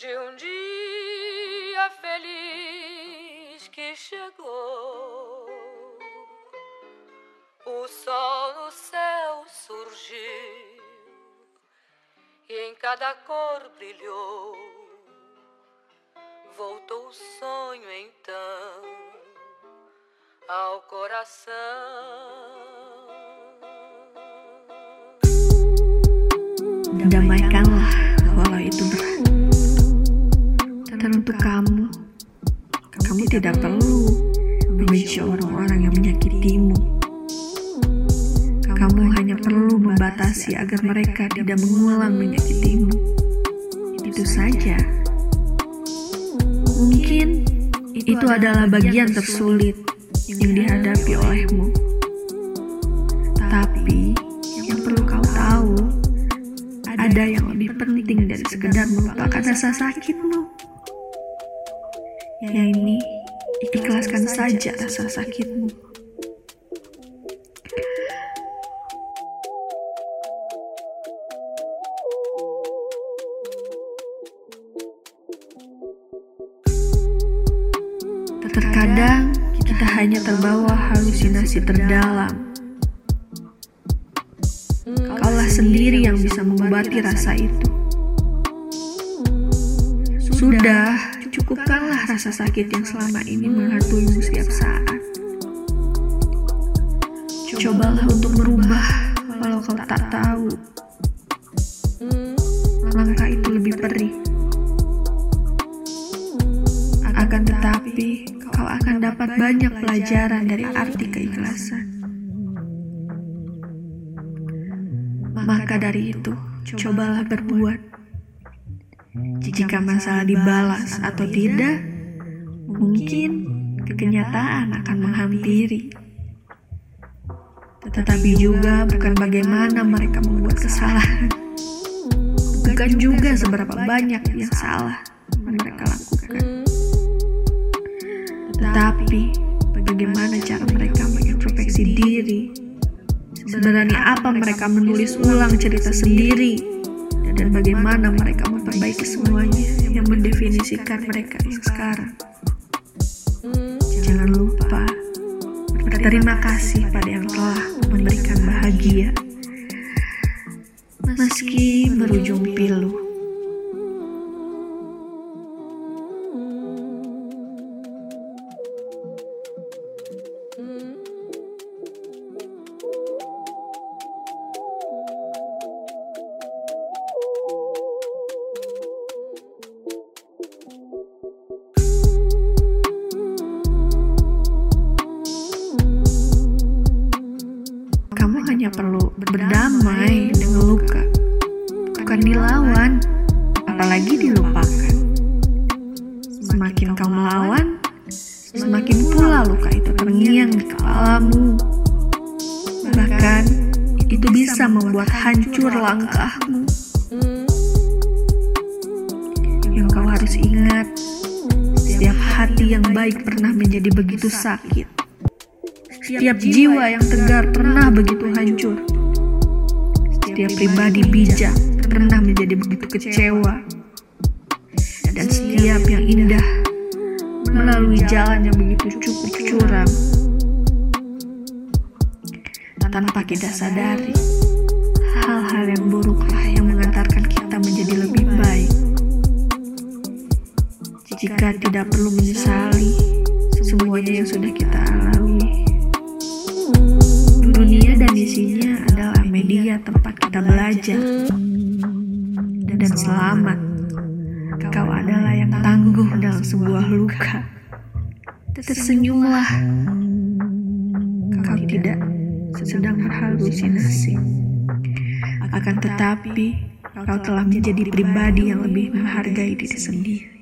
de um dia feliz que chegou. O sol no céu surgiu e em cada cor brilhou. Voltou o sonho então ao coração. Damaikanlah walau itu berat. Kamu, kamu tidak perlu membenci orang-orang yang menyakitimu. Kamu hanya perlu membatasi agar mereka tidak mengulang menyakitimu. Itu saja. Mungkin itu adalah bagian tersulit yang dihadapi olehmu. Tapi yang perlu kau tahu, ada yang lebih penting dari sekedar melupakan rasa sakitmu. Yang ini, ikhlaskan saja rasa sakitmu. Terkadang kita hanya terbawa halusinasi terdalam. Kaulah sendiri yang bisa mengobati rasa itu. Sudah, cukupkanlah rasa sakit yang selama ini menghantuimu setiap saat. Cobalah untuk merubah walau kau tak tahu. Langkah itu lebih perih. Akan tetapi, kau akan dapat banyak pelajaran dari arti keikhlasan. Maka dari itu, cobalah berbuat. Jika masalah dibalas atau tidak, mungkin kenyataan akan menghampiri. Tetapi juga bukan bagaimana mereka membuat kesalahan. Bukan juga seberapa banyak yang salah mereka lakukan. Tetapi bagaimana cara mereka mengintrospeksi diri Sebenarnya apa mereka menulis ulang cerita sendiri dan bagaimana mereka memperbaiki semuanya yang mendefinisikan mereka yang sekarang. Jangan lupa berterima kasih pada yang telah memberikan bahagia berdamai dengan luka, bukan dilawan, apalagi dilupakan. Semakin kau melawan, semakin pula luka itu terngiang di kepalamu. Bahkan, itu bisa membuat hancur langkahmu. Yang kau harus ingat, setiap hati yang baik pernah menjadi begitu sakit. Setiap jiwa yang tegar pernah begitu hancur. Setiap pribadi bijak pernah menjadi begitu kecewa. Dan setiap yang indah melalui jalan yang begitu cukup curam. Tanpa kita sadari, hal-hal yang buruklah yang mengantarkan kita menjadi lebih baik. Jika tidak perlu menyesali semuanya yang sudah kita alami. Dunia dan isinya media tempat kita belajar. Dan selamat, kau adalah yang tangguh dalam sebuah luka. Tersenyumlah, kau tidak sedang berhalusinasi. Akan tetapi, kau telah menjadi pribadi yang lebih menghargai diri sendiri.